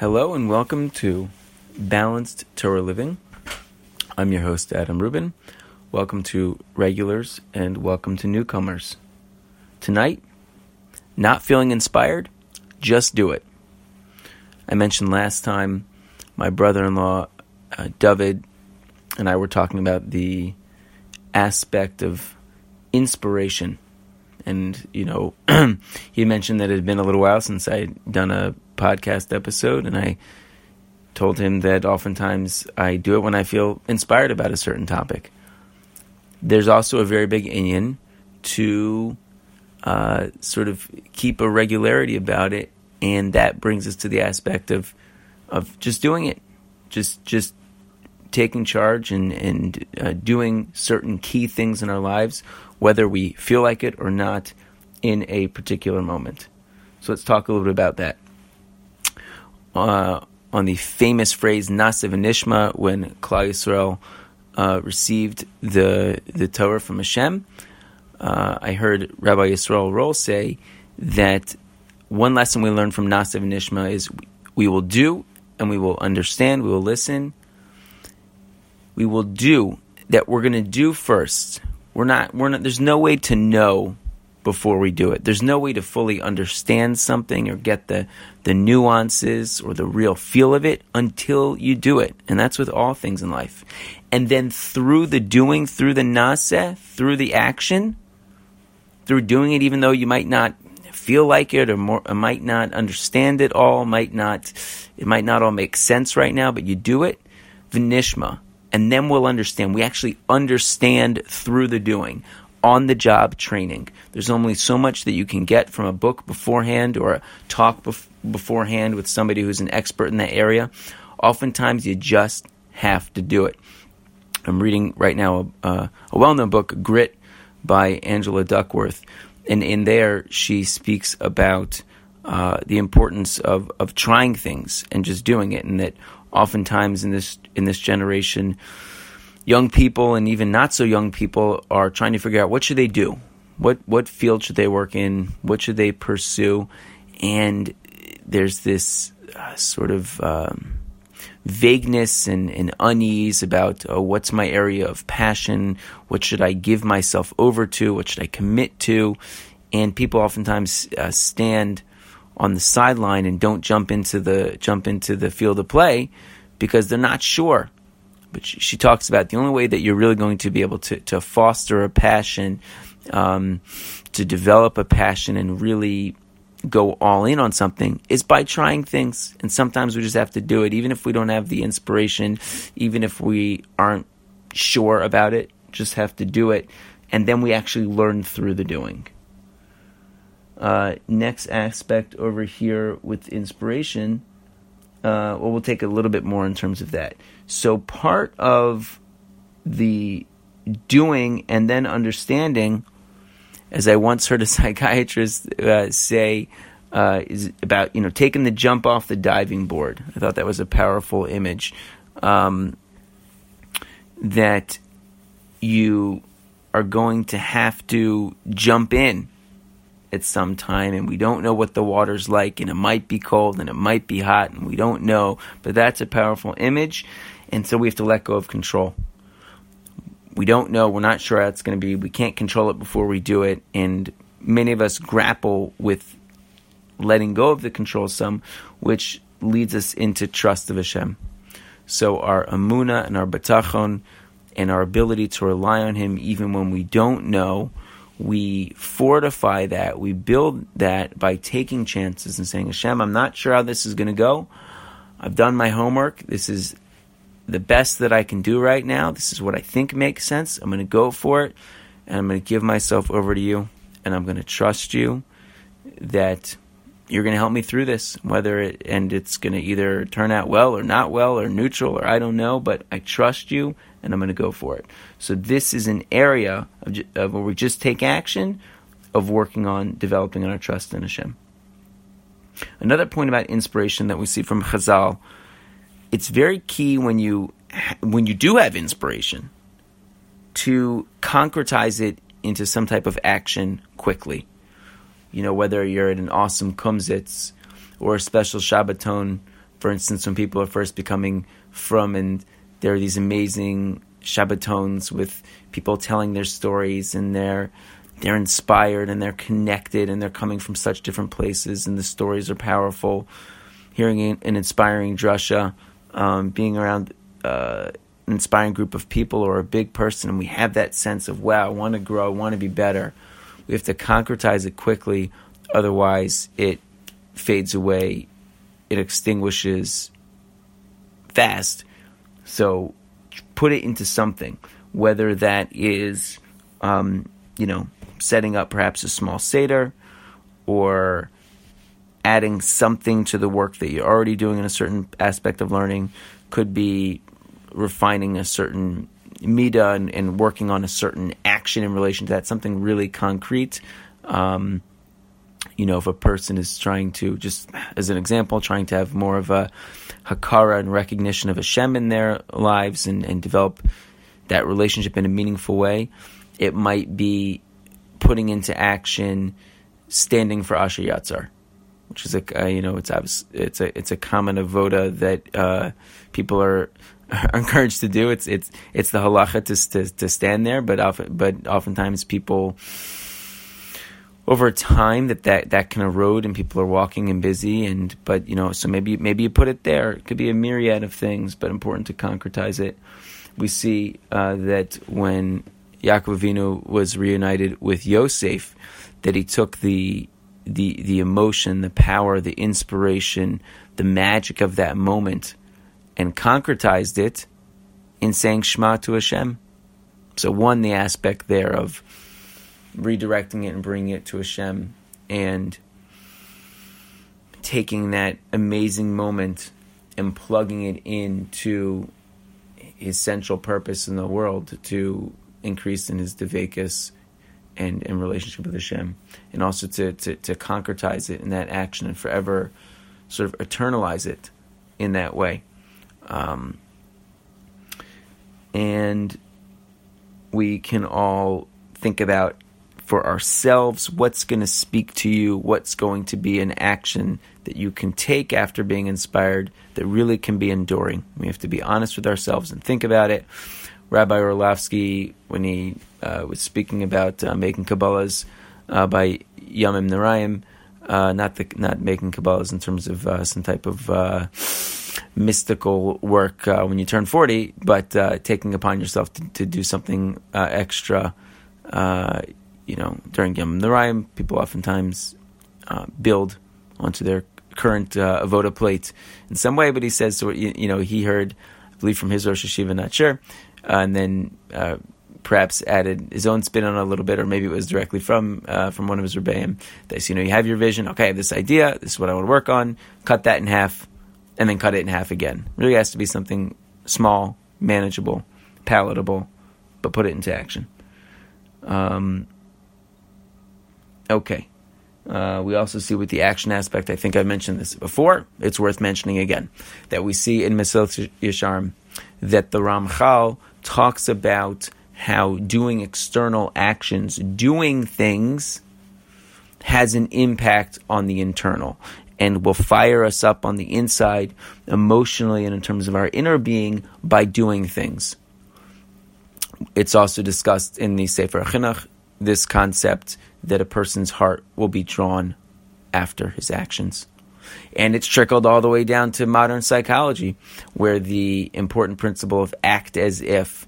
Hello and welcome to Balanced Torah Living. I'm your host, Adam Rubin. Welcome to regulars and welcome to newcomers. Tonight, not feeling inspired? Just do it. I mentioned last time my brother in law, uh, David, and I were talking about the aspect of inspiration. And, you know, he mentioned that it had been a little while since I'd done a podcast episode, and I told him that oftentimes I do it when I feel inspired about a certain topic. There's also a very big inyan to uh, sort of keep a regularity about it, and that brings us to the aspect of of just doing it, just just taking charge and and uh, doing certain key things in our lives, whether we feel like it or not, in a particular moment. So let's talk a little bit about that uh, on the famous phrase "Na'aseh v'nishma" when Klal Yisrael uh, received the the Torah from Hashem. Uh, I heard Rabbi Yisrael Roll say that one lesson we learn from Na'aseh v'nishma is we will do and we will understand, we will listen, we will do that we're going to do first. We're not. We're not. There's no way to know before we do it. There's no way to fully understand something or get the, the nuances or the real feel of it until you do it. And that's with all things in life. And then through the doing, through the nase, through the action, through doing it, even though you might not feel like it or, more, or might not understand it all, might not, it might not all make sense right now, but you do it, vinishma. And then we'll understand. We actually understand through the doing on the job training. There's only so much that you can get from a book beforehand or a talk bef- beforehand with somebody who's an expert in that area. Oftentimes, you just have to do it. I'm reading right now a, uh, a well known book, Grit, by Angela Duckworth. And in there, she speaks about uh, the importance of, of trying things and just doing it. And that oftentimes in this, in this generation, young people and even not so young people are trying to figure out what should they do? What what field should they work in? What should they pursue? And there's this uh, sort of um, vagueness and, and, unease about oh, what's my area of passion? What should i give myself over to? What should i commit to? And people oftentimes uh, stand on the sideline and don't jump into the jump into the field of play because they're not sure but she, she, talks about the only way that you're really going to be able to, to foster a passion, um, to develop a passion and really go all in on something is by trying things. And sometimes we just have to do it, even if we don't have the inspiration, even if we aren't sure about it, just have to do it. And then we actually learn through the doing. Uh, next aspect over here with inspiration uh, well, we'll take a little bit more in terms of that. So, part of the doing and then understanding, as I once heard a psychiatrist uh, say, uh, is about you know taking the jump off the diving board. I thought that was a powerful image. Um, that you are going to have to jump in at some time and we don't know what the water's like and it might be cold and it might be hot and we don't know. But that's a powerful image and so we have to let go of control. We don't know. We're not sure how it's going to be. We can't control it before we do it and many of us grapple with letting go of the control some which leads us into trust of Hashem. So our amuna and our bitachon and our ability to rely on him even when we don't know we fortify that, we build that by taking chances and saying, Hashem, I'm not sure how this is going to go. I've done my homework. This is the best that I can do right now. This is what I think makes sense. I'm going to go for it, and I'm going to give myself over to you, and I'm going to trust you that you're going to help me through this, whether it, and it's going to either turn out well or not well or neutral or I don't know, but I trust you and I'm going to go for it. So this is an area of, of where we just take action of working on developing our trust in Hashem. Another point about inspiration that we see from Chazal, it's very key when you when you do have inspiration to concretize it into some type of action quickly you know, whether you're at an awesome kumsitz or a special Shabbaton For instance, when people are first becoming frum, and there are these amazing Shabbatons with people telling their stories, and they're they're inspired and they're connected, and they're coming from such different places, and the stories are powerful. Hearing an inspiring drasha, um, being around uh, an inspiring group of people or a big person, and we have that sense of wow, I want to grow, I want to be better. We have to concretize it quickly, otherwise it fades away it extinguishes fast. So put it into something, whether that is, um, you know, setting up perhaps a small Seder or adding something to the work that you're already doing in a certain aspect of learning, could be refining a certain mida and, and working on a certain action in relation to that, something really concrete. Um, you know, if a person is trying to, just as an example, trying to have more of a hakara and recognition of Hashem in their lives and, and develop that relationship in a meaningful way, it might be putting into action standing for Asher Yatzar, which is a uh, you know it's it's a it's a common avoda that uh, people are encouraged to do. It's it's it's the halacha to to, to stand there, but often but oftentimes people over time that, that that can erode and people are walking and busy and but you know so maybe maybe you put it there it could be a myriad of things but important to concretize it we see uh, that when Yaakov Avinu was reunited with Yosef that he took the the the emotion the power the inspiration the magic of that moment and concretized it in saying Shema to Hashem so one the aspect there of redirecting it and bringing it to Hashem and taking that amazing moment and plugging it into his central purpose in the world to increase in his deveikus and in relationship with Hashem, and also to, to, to concretize it in that action and forever sort of eternalize it in that way. Um, and we can all think about for ourselves, what's going to speak to you, what's going to be an action that you can take after being inspired that really can be enduring. We have to be honest with ourselves and think about it. Rabbi Orlofsky, when he uh, was speaking about uh, making Kabbalahs uh, by Yamim Noraim, uh, not the, not making Kabbalahs in terms of uh, some type of uh, mystical work when you turn 40, but taking upon yourself to, to do something extra you know, during Yom Noraim, people oftentimes uh, build onto their current uh, avoda plate in some way. But he says, so you, you know, he heard, I believe, from his Rosh Yeshiva, not sure, uh, and then uh, perhaps added his own spin on it a little bit, or maybe it was directly from uh, from one of his rebbeim. That you know, you have your vision. Okay, I have this idea. This is what I want to work on. Cut that in half, and then cut it in half again. Really has to be something small, manageable, palatable, but put it into action. Um, Okay. Uh, we also see with the action aspect, I think I mentioned this before, it's worth mentioning again, that we see in Mesilat Yesharim that the Ramchal talks about how doing external actions, doing things, has an impact on the internal and will fire us up on the inside emotionally and in terms of our inner being by doing things. It's also discussed in the Sefer Chinuch, this concept that a person's heart will be drawn after his actions. And it's trickled all the way down to modern psychology, where the important principle of act as if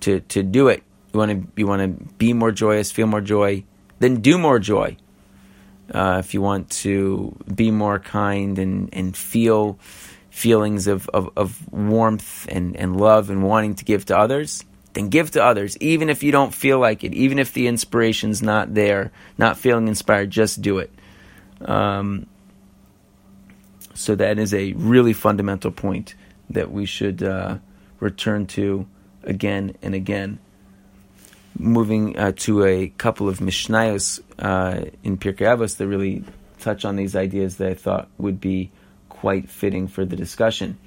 to, to do it. You want to you want to be more joyous, feel more joy, then do more joy. Uh, if you want to be more kind and, and feel feelings of, of, of warmth and, and love and wanting to give to others, then give to others, even if you don't feel like it, even if the inspiration's not there, not feeling inspired, just do it. Um, so that is a really fundamental point that we should uh, return to again and again. Moving uh, to a couple of Mishnayos uh, in Pirkei Avos that really touch on these ideas that I thought would be quite fitting for the discussion.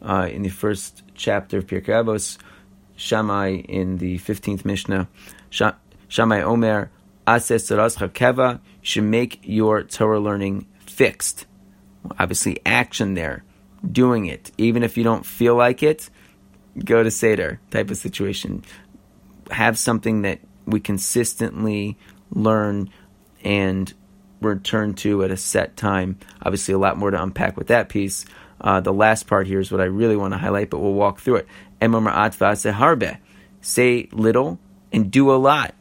Uh, in the first chapter of Pirkei Avos, Shammai in the 15th Mishnah. Shammai Omer, Ases Keva, should make your Torah learning fixed. Obviously, action there. doing it. Even if you don't feel like it, go to Seder type of situation. Have something that we consistently learn and return to at a set time. Obviously, a lot more to unpack with that piece. Uh, the last part here is what I really want to highlight, but we'll walk through it. harbe. Say little and do a lot.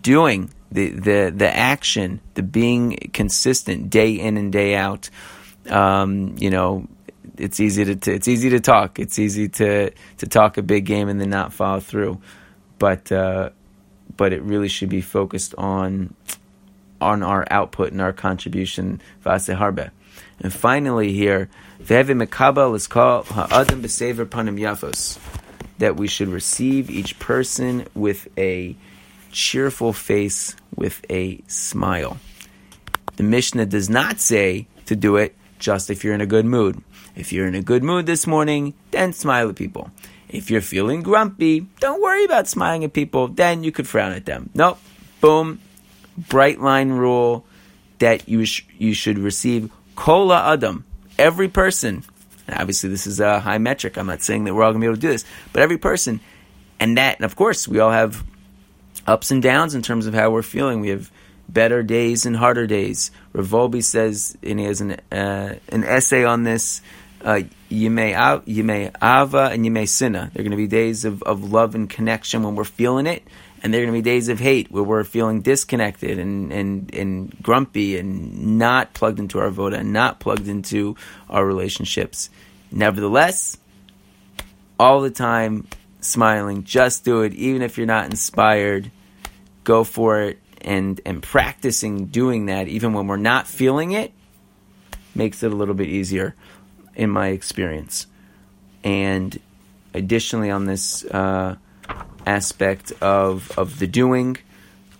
Doing the, the, the action, the being consistent day in and day out. Um, you know, it's easy to, to, it's easy to talk. It's easy to to talk a big game and then not follow through. But uh, but it really should be focused on on our output and our contribution. harbe. And finally, here, mekabel is called ha'adam b'sever panim yafos, that we should receive each person with a cheerful face, with a smile. The Mishnah does not say to do it just if you're in a good mood. If you're in a good mood this morning, then smile at people. If you're feeling grumpy, don't worry about smiling at people, then you could frown at them. Nope. Boom. Bright line rule that you, sh- you should receive kola adam, every person. Obviously, this is a high metric. I'm not saying that we're all going to be able to do this, but every person. And that, and of course, we all have ups and downs in terms of how we're feeling. We have better days and harder days. Rav Wolbe says, and he has an, uh, an essay on this uh, Yimei Ava and Yimei Sinna. They're going to be days of, of love and connection when we're feeling it, and they're going to be days of hate where we're feeling disconnected and, and, and grumpy and not plugged into our voda and not plugged into our relationships. Nevertheless, all the time smiling, just do it, even if you're not inspired, go for it. And, and practicing doing that, even when we're not feeling it, makes it a little bit easier in my experience. And additionally, on this uh, aspect of of the doing,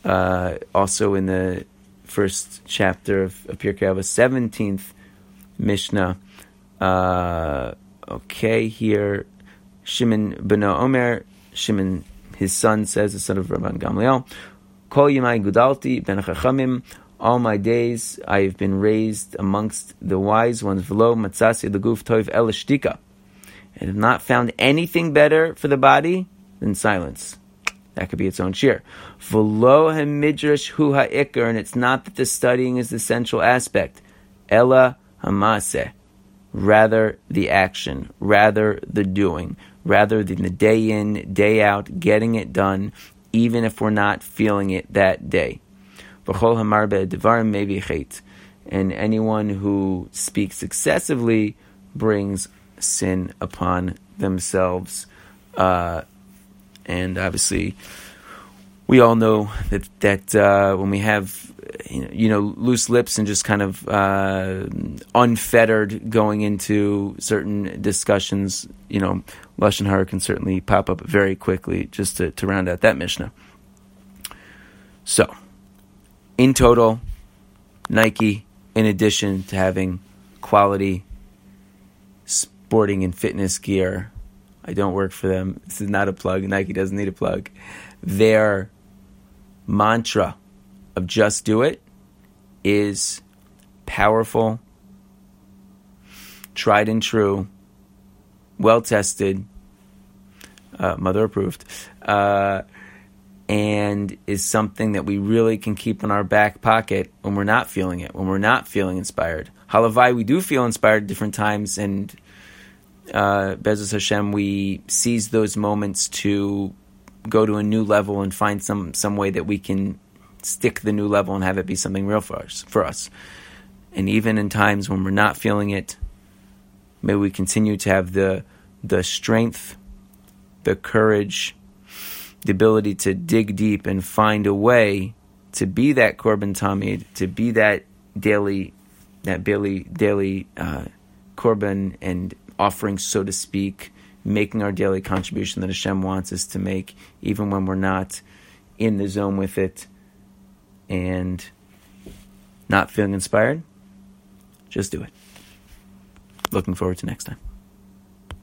uh, also in the first chapter of, Pirkei Avos, seventeenth Mishnah. Uh, okay, here Shimon ben Omer, Shimon, his son says, the son of Rabban Gamliel, Kol Yemai Gudalti ben Chachamim all my days I have been raised amongst the wise ones. V'lo matzasi leguf toiv elishtika. And have not found anything better for the body than silence. That could be its own shiur. V'lo hamidrash hu ha'ikr, and it's not that the studying is the central aspect. Ella hamase. Rather the action, rather the doing, rather than the day in, day out, getting it done, even if we're not feeling it that day. And anyone who speaks excessively brings sin upon themselves. Uh, and obviously, we all know that that uh, when we have you know, loose lips and just kind of uh, unfettered going into certain discussions, you know, lashon hara can certainly pop up very quickly. Just to, to round out that mishnah. So in total, Nike, in addition to having quality sporting and fitness gear, I don't work for them. This is not a plug. Nike doesn't need a plug. Their mantra of just do it is powerful, tried and true, well tested, uh, mother approved. Uh, and is something that we really can keep in our back pocket when we're not feeling it, when we're not feeling inspired. Halavai, we do feel inspired at different times, and uh, B'ezras Hashem, we seize those moments to go to a new level and find some, some way that we can stick the new level and have it be something real for us. For us. And even in times when we're not feeling it, may we continue to have the the strength, the courage, the ability to dig deep and find a way to be that korban tamid, to be that daily, that daily daily uh, korban and offering, so to speak, making our daily contribution that Hashem wants us to make, even when we're not in the zone with it and not feeling inspired. Just do it. Looking forward to next time.